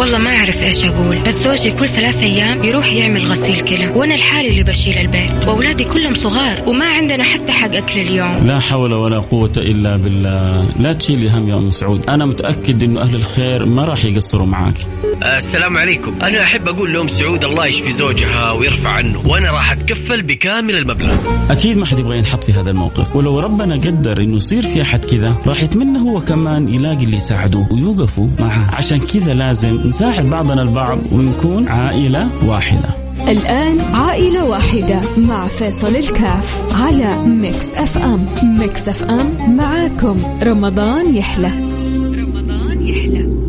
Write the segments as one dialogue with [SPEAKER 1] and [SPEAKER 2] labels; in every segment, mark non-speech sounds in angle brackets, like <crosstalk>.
[SPEAKER 1] والله ما أعرف إيش أقول. بس زوجي كل ثلاث أيام يروح يعمل غسيل كلى. وأنا الحالي اللي بشيل البيت. وأولادي كلهم صغار. وما عندنا حتى حق أكل اليوم.
[SPEAKER 2] لا حول ولا قوة إلا بالله. لا تشيلي هم يا أم سعود. أنا متأكد أنه أهل الخير ما راح يقصروا معاك.
[SPEAKER 3] السلام عليكم. أنا أحب أقول لأم سعود الله يشفي زوجها ويرفع عنه وأنا راح أتكفل بكامل المبلغ.
[SPEAKER 2] أكيد ما حد يبغى ينحط في هذا الموقف. ولو ربنا قدر أنه يصير في أحد كذا راح يتمنى هو كمان يلاقي اللي يساعده ويوقفوا معه. عشان كذا لازم نساعد بعضنا البعض ونكون عائلة واحدة.
[SPEAKER 4] الآن عائلة واحدة مع فيصل الكاف على Mix FM. Mix FM معاكم. رمضان يحلى. رمضان يحلى.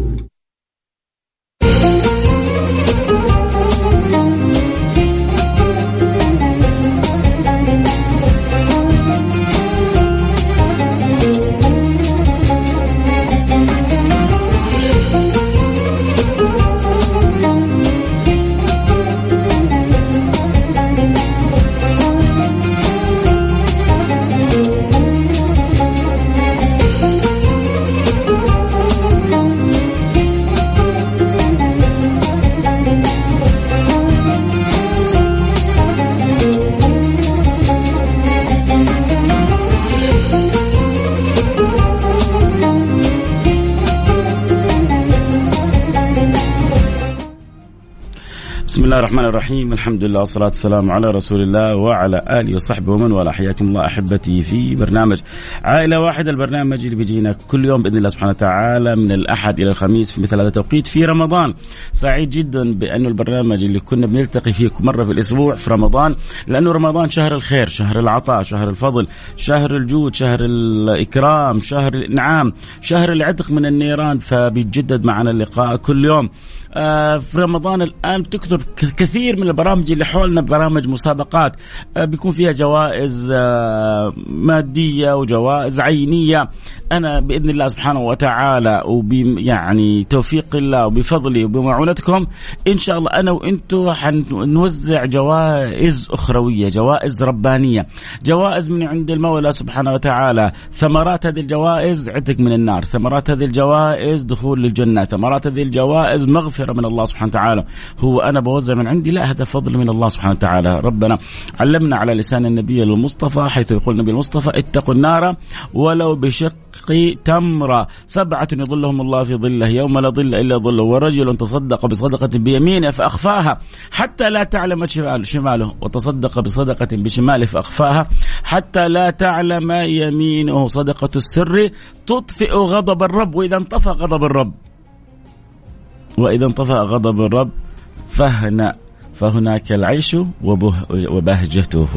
[SPEAKER 2] الرحمن الرحيم. الحمد لله والصلاة والسلام على رسول الله وعلى آله وصحبه ومن والاه. حياكم الله أحبتي في برنامج عائلة واحدة البرنامج اللي بيجينا كل يوم بإذن الله سبحانه وتعالى من الأحد إلى الخميس في مثل هذا التوقيت في رمضان. سعيد جدا بأنه البرنامج اللي كنا بنلتقي فيه مرة في الأسبوع في رمضان لأنه رمضان شهر الخير شهر العطاء شهر الفضل شهر الجود شهر الإكرام شهر الإنعام شهر العتق من النيران. فبيتجدد معنا اللقاء كل يوم. في رمضان الآن بتكثر كثير من البرامج اللي حولنا برامج مسابقات. آه، بيكون فيها جوائز آه، مادية وجوائز عينية. أنا بإذن الله سبحانه وتعالى وب يعني توفيق الله وبفضلي وبمعونتكم إن شاء الله أنا وأنتم حنوزع جوائز أخروية، جوائز ربانية، جوائز من عند المولى سبحانه وتعالى، ثمرات هذه الجوائز عتق من النار، ثمرات هذه الجوائز دخول للجنة، ثمرات هذه الجوائز مغفرة من الله سبحانه وتعالى، هو أنا بوزع من عندي لا هذا فضل من الله سبحانه وتعالى، ربنا علمنا على لسان النبي المصطفى حيث يقول النبي المصطفى اتقوا النار ولو بشق تمرة. سبعة يظلهم الله في ظله يوم لا ظل إلا ظله ورجل تصدق بصدقة بيمينه فأخفاها حتى لا تعلم شماله وتصدق بصدقة بشماله فأخفاها حتى لا تعلم يمينه. صدقة السر تطفئ غضب الرب وإذا انطفى غضب الرب. وإذا انطفأ غضب الرب فهنا فهناك العيش وبهجته.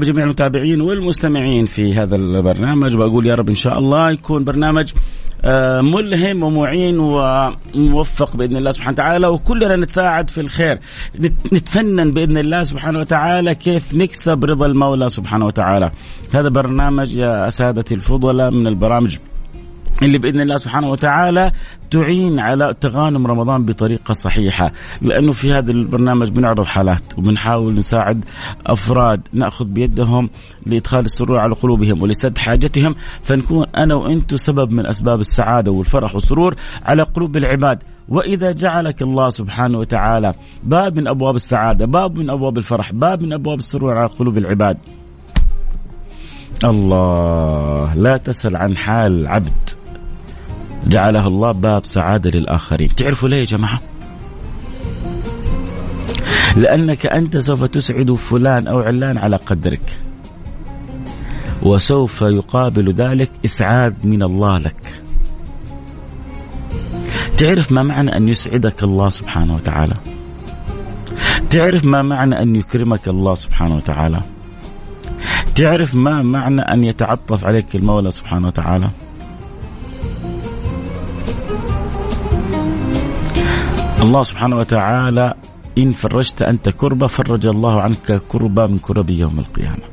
[SPEAKER 2] برحب بجميع المتابعين والمستمعين في هذا البرنامج وأقول يا رب إن شاء الله يكون برنامج آه، ملهم ومعين وموفق بإذن الله سبحانه وتعالى وكلنا نتساعد في الخير. نتفنن بإذن الله سبحانه وتعالى كيف نكسب رضا المولى سبحانه وتعالى. هذا برنامج يا سادتي الفضلاء من البرامج اللي بإذن الله سبحانه وتعالى تعين على تغانم رمضان بطريقة صحيحة. لأنه في هذا البرنامج بنعرض حالات وبنحاول نساعد أفراد نأخذ بيدهم لإدخال السرور على قلوبهم ولسد حاجتهم. فنكون أنا وأنتم سبب من أسباب السعادة والفرح والسرور على قلوب العباد. وإذا جعلك الله سبحانه وتعالى باب من أبواب السعادة باب من أبواب الفرح باب من أبواب السرور على قلوب العباد. الله لا تسل عن حال عبد. جعلها الله باب سعادة للآخرين. تعرفوا ليه يا جماعة؟ لأنك أنت سوف تسعد فلان أو علان على قدرك. وسوف يقابل ذلك إسعاد من الله لك. تعرف ما معنى أن يسعدك الله سبحانه وتعالى؟ تعرف ما معنى أن يكرمك الله سبحانه وتعالى؟ تعرف ما معنى أن يتعطف عليك المولى سبحانه وتعالى؟ الله سبحانه وتعالى إن فرجت أنت كربة فرج الله عنك كربة من كرب يوم القيامة.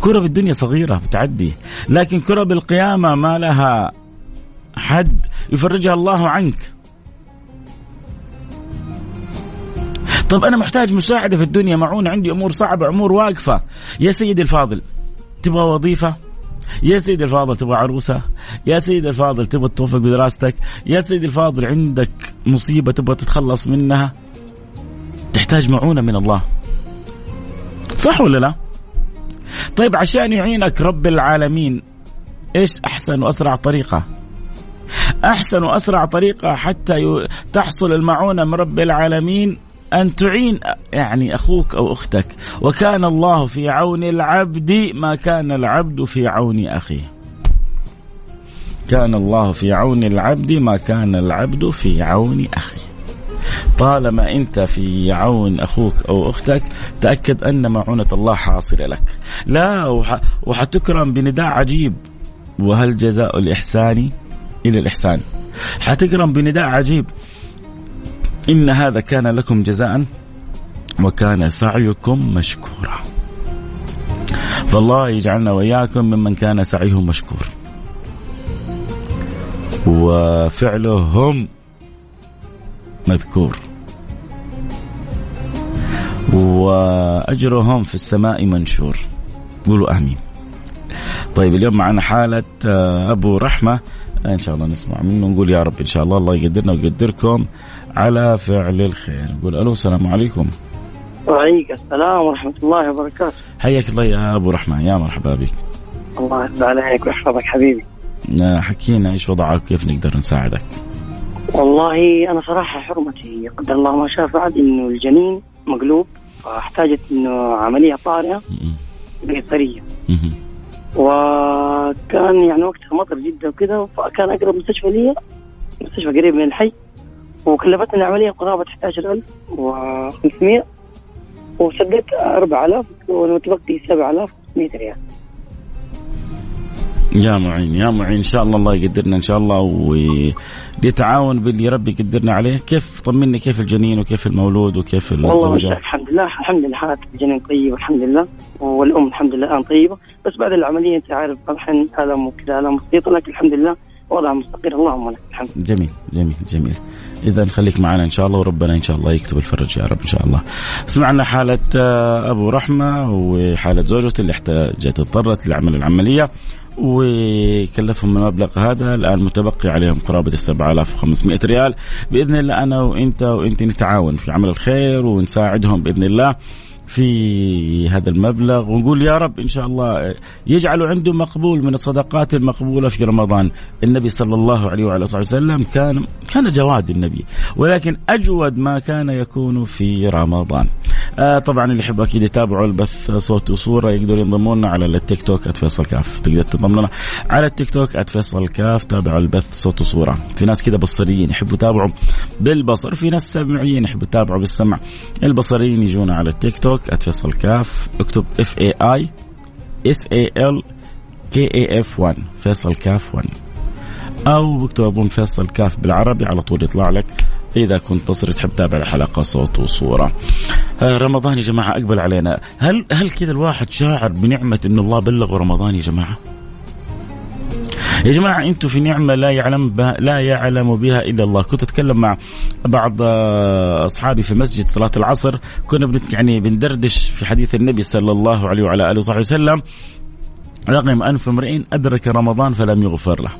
[SPEAKER 2] كرة الدنيا صغيرة بتعدي لكن كرة بالقيامة ما لها حد يفرجها الله عنك. طب أنا محتاج مساعدة في الدنيا معونة عندي أمور صعبة أمور واقفة. يا سيدي الفاضل تبغى وظيفة؟ يا سيدي الفاضل تبغى عروسة؟ يا سيدي الفاضل تبغى توفق بدراستك؟ يا سيدي الفاضل عندك مصيبة تبغى تتخلص منها؟ تحتاج معونة من الله. صح ولا لا؟ طيب عشان يعينك رب العالمين إيش أحسن وأسرع طريقة؟ أحسن وأسرع طريقة حتى تحصل المعونة من رب العالمين؟ أن تعين يعني أخوك أو أختك. وكان الله في عون العبد ما كان العبد في عون أخيه. كان الله في عون العبد ما كان العبد في عون أخيه. طالما أنت في عون أخوك أو أختك تأكد أن معونة الله حاصلة لك. لا وحتكرم بنداء عجيب. وهل جزاء الإحسان إلى الإحسان؟ حتكرم بنداء عجيب. إن هذا كان لكم جزاء وكان سعيكم مشكورا. فالله يجعلنا وإياكم ممن كان سعيه مشكور. وفعلهم مذكور. وأجرهم في السماء منشور. قولوا آمين. طيب اليوم معنا حالة آه، أبو رحمة. إن شاء الله نسمع منه نقول يا رب إن شاء الله الله يقدرنا ويقدركم. على فعل الخير. نقول ألو السلام عليكم.
[SPEAKER 5] وعليكم السلام ورحمة الله وبركاته.
[SPEAKER 2] حياك الله يا أبو رحمة. يا مرحبا بك.
[SPEAKER 5] الله يرضى عليك ويحفظك حبيبي.
[SPEAKER 2] حكينا إيش وضعك؟ وكيف نقدر نساعدك؟
[SPEAKER 5] والله أنا صراحة حرمتي قدر الله ما شاء فعل إنه الجنين مقلوب فاحتاجت إنه عملية طارئة قيصريه وكان يعني وقتها مطر جدا وكذا فكان أقرب مستشفى لي مستشفى قريب من الحي. وكلفتني العملية قرابة 11500 وسددت 4000 ومتبقي 7500 ريال.
[SPEAKER 2] يا معين يا معين إن شاء الله الله يقدرنا إن شاء الله. ويتعاون باللي ربي يقدرنا عليه. كيف طمني كيف الجنين وكيف المولود وكيف
[SPEAKER 5] الزوجة؟ الحمد لله الحمد لله حالة الجنين طيبة الحمد لله. والأم الحمد لله الآن طيبة. بس بعد العملية أنت عارف الحين الم وكذا الم بسيطة لكن الحمد لله وضع مستقر. اللهم لك الحمد.
[SPEAKER 2] جميل جميل جميل. إذا خليك معنا إن شاء الله وربنا إن شاء الله يكتب الفرج يا رب إن شاء الله. سمعنا حالة آه، أبو رحمة وحالة زوجته اللي احتاجت اضطرت لعمل العملية وكلفهم المبلغ هذا. الآن متبقي عليهم قرابة ال 7500 ريال. بإذن الله أنا وإنت وإنت نتعاون في عمل الخير ونساعدهم بإذن الله. في هذا المبلغ ونقول يا رب إن شاء الله يجعل عنده مقبول من الصدقات المقبولة في رمضان، النبي صلى الله عليه وعلى اله وسلم كان كان جواد النبي ولكن أجود ما كان يكون في رمضان. آه طبعا اللي يحب أكيد يتابعوا البث صوت وصورة يقدروا ينضموا لنا على التيك توك @فيصل كاف تقدر تنضم لنا على التيك توك @فيصل كاف تابعوا البث صوت وصورة. في ناس كذا بصريين يحبوا يتابعوا بالبصر في ناس سمعيين يحبوا يتابعوا بالسمع. البصريين يجونا على التيك توك @فيصل كاف اكتب F A I S A L K A F 1 فيصل كاف 1 أو اكتب فيصل كاف بالعربي على طول يطلع لك. إذا كنت بصري تحب تتابع الحلقة صوت وصورة. آه رمضان يا جماعة أقبل علينا، هل هل كذا الواحد شاعر بنعمة انه الله بلغ رمضان يا جماعة؟ يا جماعة أنتم في نعمة لا يعلم لا يعلم بها إلا الله. كنت أتكلم مع بعض آه، أصحابي في مسجد صلاة العصر. كنا بنت يعني بندردش في حديث النبي صلى الله عليه وعلى آله وصحبه وسلم. رغم أنف امرئ أدرك رمضان فلم يغفر له.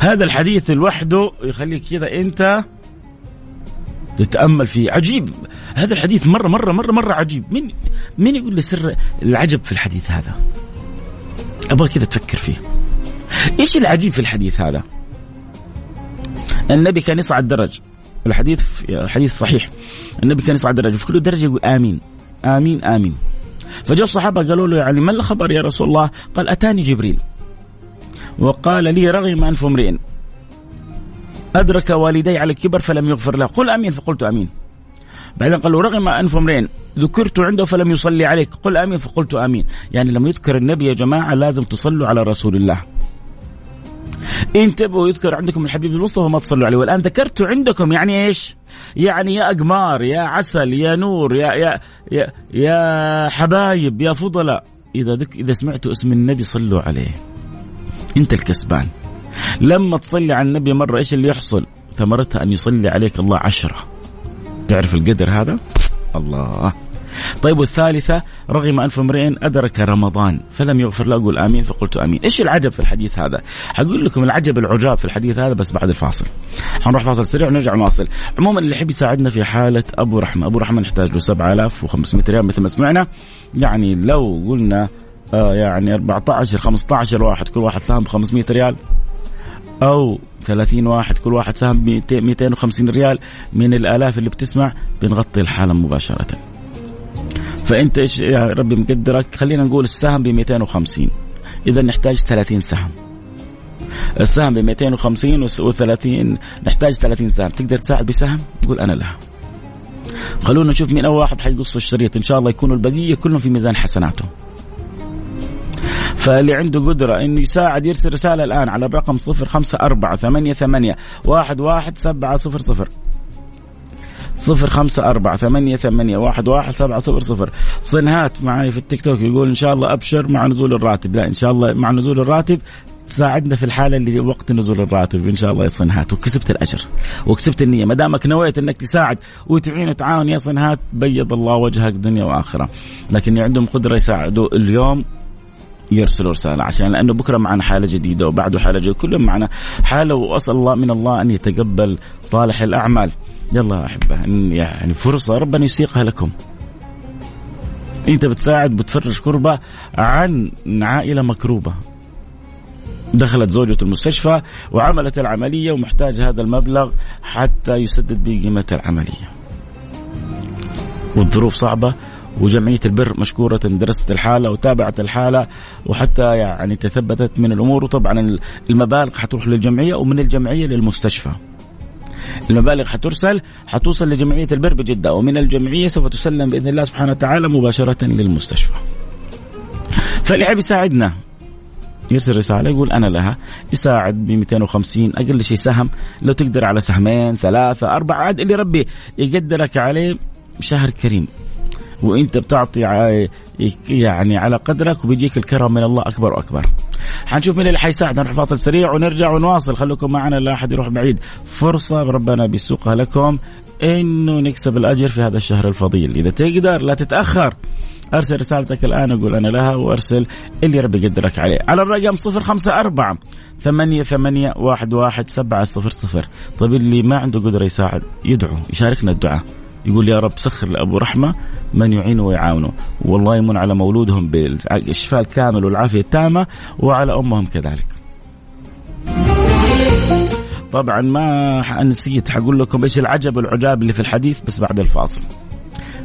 [SPEAKER 2] هذا الحديث لوحده يخليك كذا أنت تتأمل فيه. عجيب. هذا الحديث مره مره مره مرة عجيب. مين مين يقول لي سر العجب في الحديث هذا؟ أبغى كذا تفكر فيه. إيش العجيب في الحديث هذا؟ النبي كان يصعد درج. الحديث الحديث صحيح. النبي كان يصعد درج. في كل درجه يقول آمين. امين آمين. فجاء الصحابة قالوا له يعني ما الخبر يا رسول الله؟ قال أتاني جبريل. وقال لي رغم أنف امرئ أدرك والدي على الكبر فلم يغفر له. قل أمين. فقلت أمين. بعدين قال رغم أنف امرئ ذكرت عنده فلم يصلي عليك. قل أمين. فقلت أمين. يعني لما يذكر النبي يا جماعة لازم تصلوا على رسول الله. انتبهوا يذكر عندكم الحبيب المصطفى ما تصلوا عليه. والآن ذكرت عندكم يعني إيش؟ يعني يا أقمار يا عسل يا نور يا يا يا, يا حبايب يا فضلاء. إذا دك إذا سمعتوا اسم النبي صلوا عليه. انت الكسبان. لما تصلي على النبي مرة إيش اللي يحصل؟ ثمرتها أن يصلي عليك الله عشرة. تعرف القدر هذا؟ الله. طيب والثالثة رغم أنف امرئ أدرك رمضان فلم يغفر له أقول آمين فقلت آمين. إيش العجب في الحديث هذا؟ حقول لكم العجب العجاب في الحديث هذا بس بعد الفاصل. حنروح فاصل سريع ونرجع نواصل. عموما اللي يحب يساعدنا في حالة أبو رحمة. أبو رحمة نحتاج له 7500 ريال مثل ما سمعنا. يعني لو قلنا آه يعني 14 15 واحد كل واحد ساهم ب 500 ريال أو 30 واحد كل واحد ساهم ب 250 ريال من الآلاف اللي بتسمع بنغطي الحالة مباشرة. فأنت إيش يا ربي مقدرك خلينا نقول السهم ب 250 إذا نحتاج 30 سهم. السهم ب 250 و30 نحتاج 30 سهم تقدر تساعد بسهم؟ يقول أنا لها. خلونا نشوف مين اول واحد حيقص الشريط إن شاء الله يكونوا البقية كلهم في ميزان حسناته. فاللي عنده قدرة إنه يساعد يرسل رسالة الآن على الرقم صفر خمسة أربعة ثمانية ثمانية واحد واحد سبعة صفر صفر. صفر خمسة أربعة ثمانية ثمانية واحد واحد سبعة صفر صفر. صنهات معي في التيك توك يقول إن شاء الله أبشر مع نزول الراتب. لا إن شاء الله مع نزول الراتب تساعدنا في الحالة اللي وقت نزول الراتب. إن شاء الله يا صنهات وكسبت الأجر وكسبت النية. ما دامك نويت أنك تساعد وتعين وتعاون يا صنهات بيض الله وجهك دنيا وآخرة. لكن اللي عندهم قدرة يساعدوا اليوم يرسلوا رسالة. عشان لأنه بكرة معنا حالة جديدة وبعده حالة جديدة. كلهم معنا. حالة وأسأل الله من الله أن يتقبل صالح الأعمال. يلا أحبة يعني فرصة ربنا يسيقها لكم. أنت بتساعد بتفرج كربة عن عائلة مكروبة. دخلت زوجته المستشفى وعملت العملية ومحتاج هذا المبلغ حتى يسدد به قيمة العملية. والظروف صعبة. وجمعية البر مشكورة درست الحالة وتابعت الحالة وحتى يعني تثبتت من الأمور وطبعا المبالغ حتروح للجمعية ومن الجمعية للمستشفى. المبالغ حترسل حتوصل لجمعية البر بجدة ومن الجمعية سوف تسلم بإذن الله سبحانه وتعالى مباشرة للمستشفى. فاللي يساعدنا يرسل رسالة يقول أنا لها يساعد ب 250 أقل شيء سهم لو تقدر على سهمين ثلاثة أربعة عاد اللي ربي يقدرك عليه شهر كريم وانت بتعطي يعني على قدرك وبيجيك الكرم من الله أكبر وأكبر. حنشوف مين اللي حيساعد نروح فاصل سريع ونرجع ونواصل. خليكم معنا لا أحد يروح بعيد. فرصة ربنا بيسوقها لكم إنه نكسب الأجر في هذا الشهر الفضيل. إذا تقدر لا تتأخر. أرسل رسالتك الآن أقول أنا لها وأرسل اللي ربي يقدرك عليه. على الرقم 054 ثمانية ثمانية واحد واحد سبعة صفر صفر. طيب اللي ما عنده قدرة يساعد يدعو يشاركنا الدعاء. يقول يا رب سخر لأبو رحمة من يعينه ويعاونه. والله يمن على مولودهم بالشفاء الكامل والعافية التامة وعلى أمهم كذلك. طبعا ما نسيت حقول لكم إيش العجب والعجاب اللي في الحديث بس بعد الفاصل.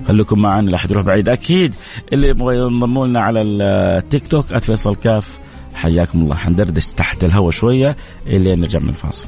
[SPEAKER 2] خليكم معنا لا يروح بعيد أكيد اللي يبغى ينضموا لنا على التيك توك @فيصل كاف. حياكم الله. حندردش تحت الهواء شوية إلين نرجع من الفاصل.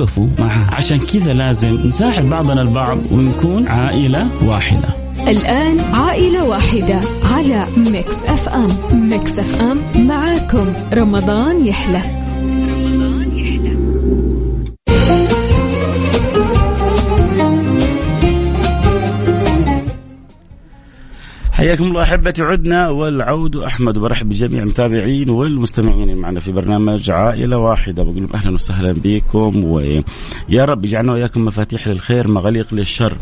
[SPEAKER 6] ويوقفوا معه عشان كذا لازم نساعد بعضنا البعض ونكون عائلة واحدة.
[SPEAKER 4] الآن عائلة واحدة على Mix FM Mix FM معاكم. رمضان يحلى.
[SPEAKER 2] حياكم الله أحبتي عدنا والعود أحمد وبرحب بجميع المتابعين والمستمعين اللي معنا في برنامج عائلة واحدة. بقول لهم أهلا وسهلا بكم. ويا رب يجعلنا وإياكم مفاتيح للخير مغاليق للشر.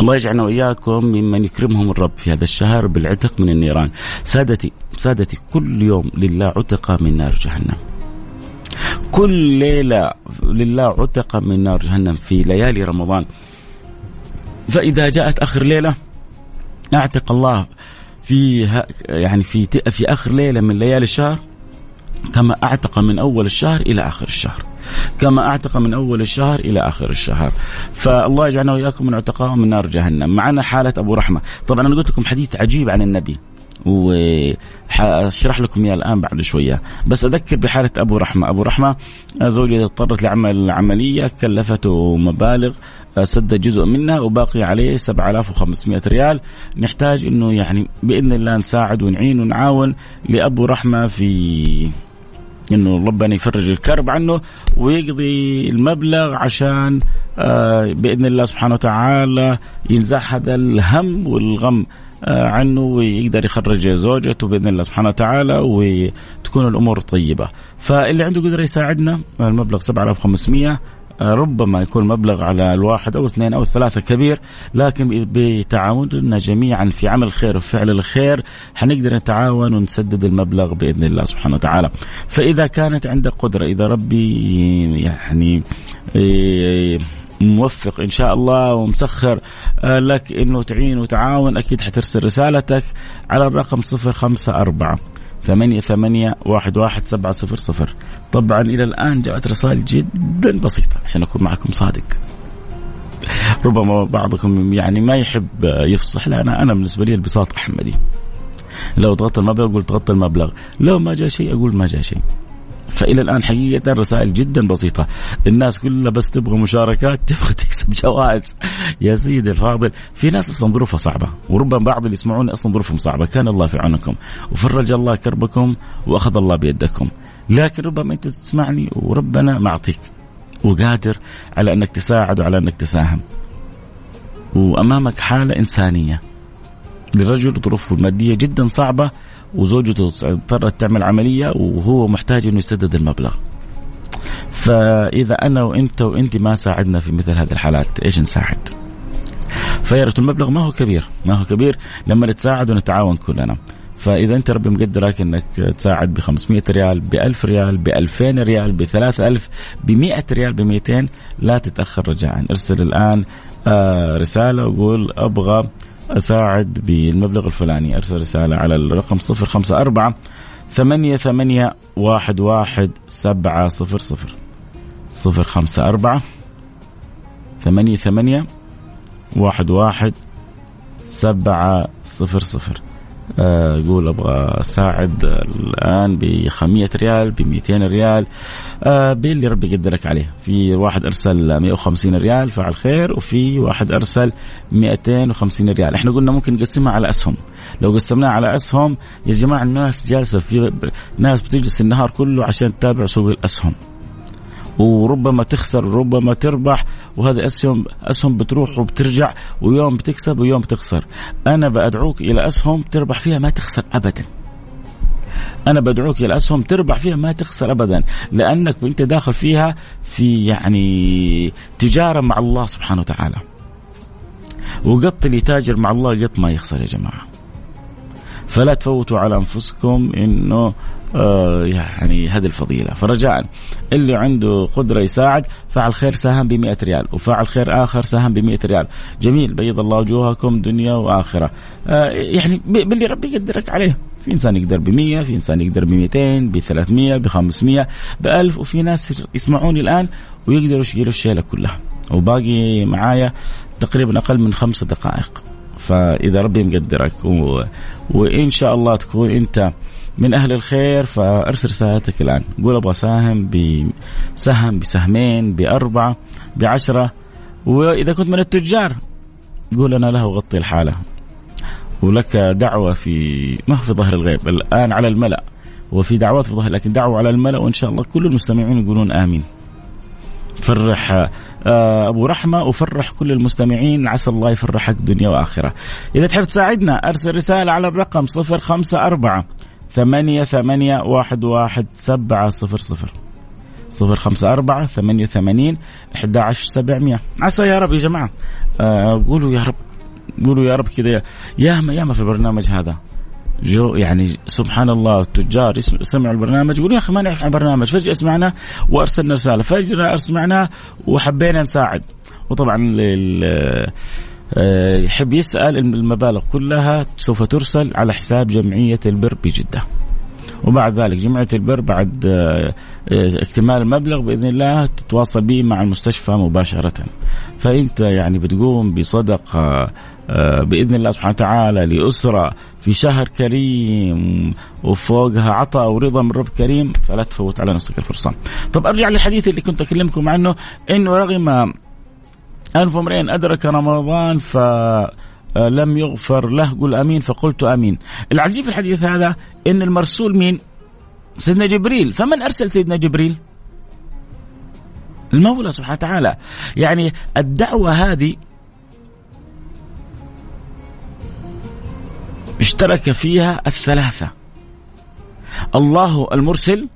[SPEAKER 2] الله يجعلنا وإياكم ممن يكرمهم الرب في هذا الشهر بالعتق من النيران. سادتي سادتي كل يوم لله عتق من نار جهنم. كل ليلة لله عتق من نار جهنم في ليالي رمضان. فإذا جاءت آخر ليلة اعتق الله في يعني في في آخر ليلة من ليالي الشهر كما أعتق من أول الشهر إلى آخر الشهر. كما أعتق من أول الشهر إلى آخر الشهر. فالله يجعلنا وإياكم من عتقاء من نار جهنم. معنا حالة أبو رحمة. طبعا أنا قلت لكم حديث عجيب عن النبي. واشرح لكم إياه الآن بعد شوية. بس أذكر بحالة أبو رحمة. أبو رحمة زوجته اضطرت لعمل عملية كلفته مبالغ سد جزء منها وباقي عليه 7500 ريال. نحتاج إنه يعني بإذن الله نساعد ونعين ونعاون لأبو رحمة في إنه ربنا يفرج الكرب عنه ويقضي المبلغ عشان آه بإذن الله سبحانه وتعالى ينزح هذا الهم والغم. آه عنه ويقدر يخرج زوجته بإذن الله سبحانه وتعالى وتكون الأمور طيبة فاللي عنده قدرة يساعدنا المبلغ 7500 ربما يكون مبلغ على الواحد أو اثنين أو الثلاثه كبير لكن بتعاوننا جميعا في عمل الخير وفعل الخير حنقدر نتعاون ونسدد المبلغ بإذن الله سبحانه وتعالى. فإذا كانت عندك قدرة إذا ربي يعني إيه، موفق إن شاء الله ومسخر آه، لك إنه تعين وتعاون أكيد حترسل رسالتك على الرقم 054 ثمانية ثمانية واحد واحد سبعة صفر صفر. طبعا إلى الآن جاءت رسائل جدا بسيطة عشان أكون معكم صادق. ربما بعضكم يعني ما يحب يفصح لا أنا أنا بالنسبة لي البساط أحمدي. لو ضغطت المبلغ أقول ضغطت المبلغ لو ما جاء شيء أقول ما جاء شيء. فإلى الآن حقيقة رسائل جدا بسيطة. الناس كلها بس تبغى مشاركات <laughs> تبغى تكسب جوائز. يا سيدي الفاضل في ناس أصلا ظروفها صعبة وربما بعض اللي يسمعون أصلا ظروفهم صعبة. كان الله في عونكم وفرج الله كربكم وأخذ الله بيدكم. لكن ربما أنت تسمعني وربنا معطيك وقادر على أنك تساعد وعلى أنك تساهم. وأمامك حالة إنسانية. لرجل ظروفه المادية جدا صعبة وزوجته اضطرت تعمل عملية وهو محتاج إنه يسدد المبلغ. فإذا أنا وإنت وإنت ما ساعدنا في مثل هذه الحالات إيش نساعد؟ فيا المبلغ ما هو كبير، ما هو كبير لما نتساعد ونتعاون كلنا. فإذا أنت ربي مقدرك إنك تساعد ب 500 ريال ب 1000 ريال ب 2000 ريال ب 3000 ب 100 ريال ب 200 لا تتأخر رجاء ارسل الآن آه رسالة وقول أبغى أساعد بالمبلغ الفلاني. أرسل رسالة على الرقم صفر خمسة أربعة ثمانية ثمانية واحد واحد سبعة صفر صفر. صفر خمسة أربعة ثمانية ثمانية واحد واحد سبعة صفر صفر. يقول أبغى أساعد الآن ب 500 ريال ب 200 ريال. آه، باللي ربي يقدرك عليه. في واحد أرسل 150 ريال فعل خير. وفي واحد أرسل 250 ريال. إحنا قلنا ممكن نقسمها على أسهم. لو قسمناها على أسهم يا جماعة الناس جالسة في ناس بتجلس النهار كله عشان تتابع سوق الأسهم. وربما تخسر وربما تربح وهذه أسهم أسهم بتروح وبترجع ويوم بتكسب ويوم بتخسر. أنا بدعوك إلى أسهم تربح فيها ما تخسر ابدا. أنا بدعوك إلى أسهم تربح فيها ما تخسر ابدا. لأنك أنت داخل فيها في يعني تجارة مع الله سبحانه وتعالى. وقط اللي تاجر مع الله قط ما يخسر يا جماعة. فلا تفوتوا على أنفسكم إنه آه يعني هذه الفضيلة. فرجاء اللي عنده قدرة يساعد فعل خير ساهم ب 100 ريال وفعل خير آخر ساهم ب 100 ريال. جميل بيض الله وجوهكم دنيا وآخرة. آه يعني باللي ربي يقدرك عليه. في إنسان يقدر ب 100 في إنسان يقدر ب 200 ب 300 ب 500 ب 1000 وفي ناس يسمعوني الآن ويقدروا يشيلوا الشيلة كلها. وباقي معايا تقريبا أقل من خمس دقائق. فإذا ربي مقدرك و... وإن شاء الله تكون أنت من أهل الخير فأرسل رسالتك الآن. قول أبغى ساهم بسهم بسهمين بأربعة بعشرة. وإذا كنت من التجار قول أنا له غطي الحالة. ولك دعوة في ما في ظهر الغيب. الآن على الملأ. وفي دعوات في ظهر لكن دعوة على الملأ وإن شاء الله كل المستمعين يقولون آمين. فرح أبو رحمة وفرح كل المستمعين. عسى الله يفرحك دنيا وآخرة. إذا تحب تساعدنا أرسل رسالة على الرقم 054 ثمانية ثمانية واحد واحد سبعة صفر صفر. صفر خمسة أربعة ثمانية ثمانين أحد عشر سبعمية. عسى يا رب يا جماعة. آه قولوا يا رب قولوا يا رب كذا. ياما ياما في البرنامج هذا. جو يعني سبحان الله التجار سمعوا البرنامج يقولوا يا أخي ما نعرف البرنامج فجأة سمعنا وأرسلنا رسالة فجأة سمعنا وحبينا نساعد. وطبعا آه، يحب يسأل المبالغ كلها سوف ترسل على حساب جمعية البر بجدة. وبعد ذلك جمعية البر بعد آه، اكتمال المبلغ بإذن الله تتواصل به مع المستشفى مباشرة. فأنت يعني بتقوم بصدقة آه، بإذن الله سبحانه وتعالى لأسرة في شهر كريم وفوقها عطاء ورضا من رب كريم فلا تفوت على نفسك الفرصة. طب أرجع للحديث اللي كنت أكلمكم عنه إنه رغم انف امرئ أدرك رمضان ف لم يغفر له قل آمين فقلت آمين. العجيب في الحديث هذا إن المرسول مين؟ سيدنا جبريل، فمن أرسل سيدنا جبريل؟ المولى سبحانه وتعالى. يعني الدعوة هذه اشترك فيها الثلاثة. الله المرسل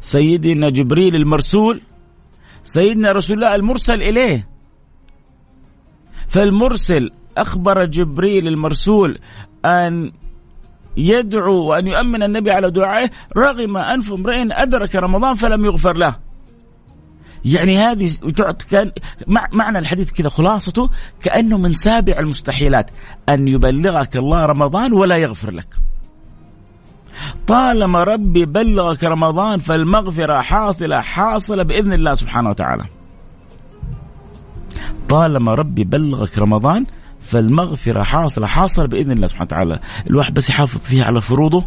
[SPEAKER 2] سيدنا جبريل المرسول سيدنا رسول الله المرسل إليه. فالمرسل أخبر جبريل المرسول أن يدعو وأن يؤمن النبي على دعائه رغم أنف امرئ أدرك رمضان فلم يغفر له. يعني هذه كان معنى الحديث كذا خلاصته كأنه من سابع المستحيلات أن يبلغك الله رمضان ولا يغفر لك. طالما ربي بلغك رمضان فالمغفرة حاصلة حاصلة بإذن الله سبحانه وتعالى. طالما ربي بلغك رمضان فالمغفرة حاصلة حاصلة بإذن الله سبحانه وتعالى الواحد بس يحافظ فيها على فروضه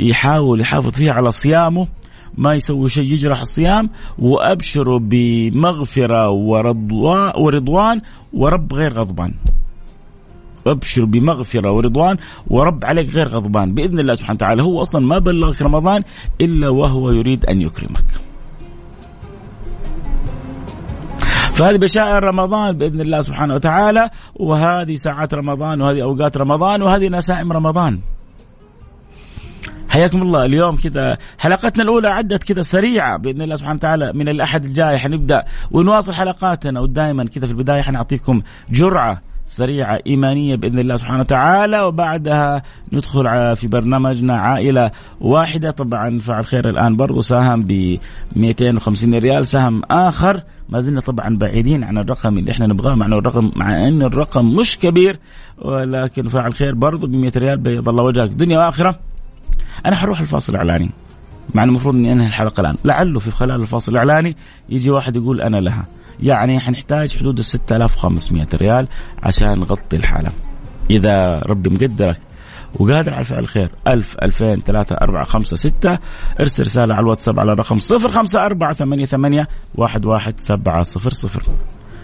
[SPEAKER 2] يحاول يحافظ فيها على صيامه ما يسوي شيء يجرح الصيام وأبشروا بمغفرة ورضوان ورب غير غضبان. ابشر بمغفرة ورضوان ورب عليك غير غضبان بإذن الله سبحانه وتعالى هو أصلا ما بلغك رمضان إلا وهو يريد أن يكرمك. فهذه بشائر رمضان بإذن الله سبحانه وتعالى وهذه ساعات رمضان وهذه أوقات رمضان وهذه نسائم رمضان. حياكم الله. اليوم كذا حلقتنا الأولى عدت كذا سريعة بإذن الله سبحانه وتعالى من الأحد الجاي حنبدأ ونواصل حلقاتنا. ودائما كذا في البداية حنعطيكم جرعة سريعة إيمانية بإذن الله سبحانه وتعالى وبعدها ندخل في برنامجنا عائلة واحدة. طبعا فعل خير الآن برضو ساهم ب 250 ريال. سهم آخر. ما زلنا طبعا بعيدين عن الرقم اللي إحنا نبغاه مع الرقم مع إن الرقم مش كبير ولكن فاعل خير برضو ب 100 ريال بيض الله وجهك. دنيا وآخرة. أنا حروح الفاصل الإعلاني مع المفروض إني أنهي الحلقة الآن. لعله في خلال الفاصل الإعلاني يجي واحد يقول أنا لها. يعني حنحتاج حدود ال 6500 ريال عشان نغطي الحالة. إذا ربي مقدرك وقادر على فعل الخير 1000 2000 3 4 5 6 ارسل رسالة على الواتساب على الرقم 054 88 11700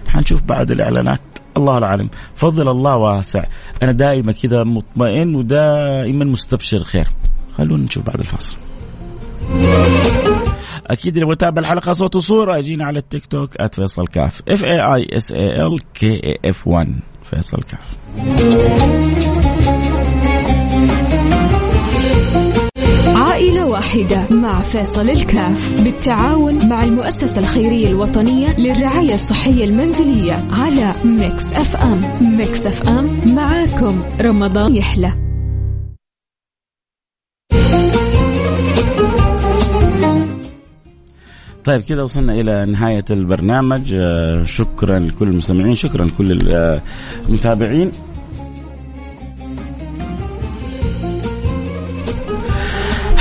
[SPEAKER 2] حنشوف بعد الإعلانات. الله العالم فضل الله واسع. أنا دائما كذا مطمئن ودائما مستبشر خير. خلونا نشوف بعد الفاصل أكيد اللي بتابع الحلقة صوت وصورة اجينا على التيك توك @فيصل كاف. F A I S A L K A F 1 فيصل كاف.
[SPEAKER 4] عائلة واحدة مع فيصل الكاف بالتعاون مع المؤسسة الخيرية الوطنية للرعاية الصحية المنزلية على Mix FM Mix FM معاكم رمضان يحلى.
[SPEAKER 2] طيب كذا وصلنا إلى نهاية البرنامج. آه، شكرا لكل المستمعين شكرا لكل المتابعين.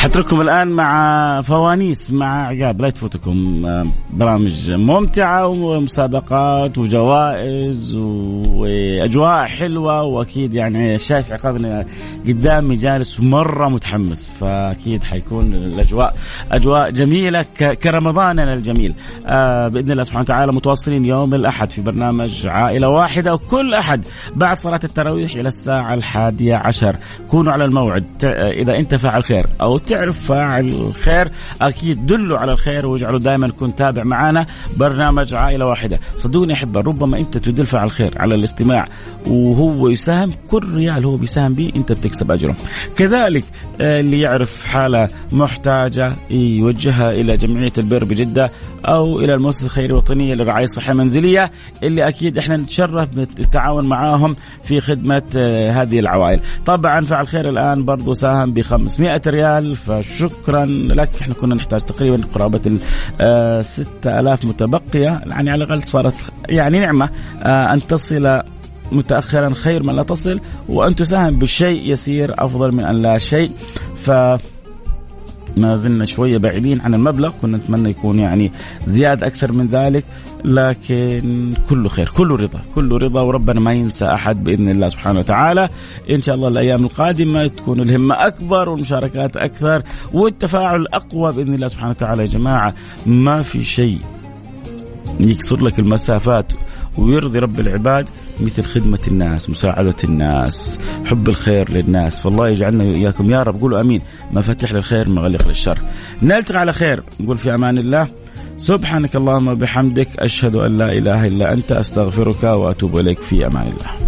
[SPEAKER 2] حترككم الآن مع فوانيس مع عقاب لا تفوتكم. آه، برامج ممتعة ومسابقات وجوائز وأجواء حلوة وأكيد يعني شايف عقاب قدامي جالس مرة متحمس فأكيد حيكون الأجواء أجواء جميلة كرمضاننا الجميل. آه بإذن الله سبحانه وتعالى متواصلين يوم الأحد في برنامج عائلة واحدة وكل أحد بعد صلاة التراويح إلى الساعة الحادية عشر. كونوا على الموعد إذا أنت فاعل خير أو تعرف فاعل الخير أكيد دلوا على الخير واجعلوا دائما كن تابع معنا برنامج عائلة واحدة. صدقوني أحبة ربما أنت تدل فاعل خير على الاستماع وهو يساهم كل ريال هو بيساهم به أنت بتكسب أجره. كذلك آه، اللي يعرف حالة محتاجة يوجهها إلى جمعية البر بجدة أو إلى المؤسسة الخيرية الوطنية للرعايه الصحيه المنزليه اللي أكيد إحنا نتشرف بالتعاون معاهم في خدمة آه، هذه العوائل. طبعا فعل خير الآن برضو ساهم ب 500 ريال فشكرا لك. إحنا كنا نحتاج تقريبا قرابة ال 6000 آه، متبقية. يعني على الأقل صارت يعني نعمة أن تصل متاخرا خير من لا تصل وأن تساهم بشيء يسير أفضل من أن لا شيء. ف ما زلنا شوية بعيدين عن المبلغ كنا نتمنى يكون يعني زيادة أكثر من ذلك لكن كله خير كله رضا كله رضا وربنا ما ينسى أحد بإذن الله سبحانه وتعالى. إن شاء الله الأيام القادمة تكون الهمة أكبر والمشاركات أكثر والتفاعل أقوى بإذن الله سبحانه وتعالى. يا جماعة ما في شيء يكسر لك المسافات ويرضي رب العباد. مثل خدمة الناس مساعدة الناس حب الخير للناس. فالله يجعلنا وإياكم يا رب قولوا أمين. مفاتيح للخير مغلق للشر. نلتقي على خير. نقول في أمان الله. سبحانك اللهم وبحمدك أشهد أن لا إله إلا أنت أستغفرك وأتوب إليك. في أمان الله.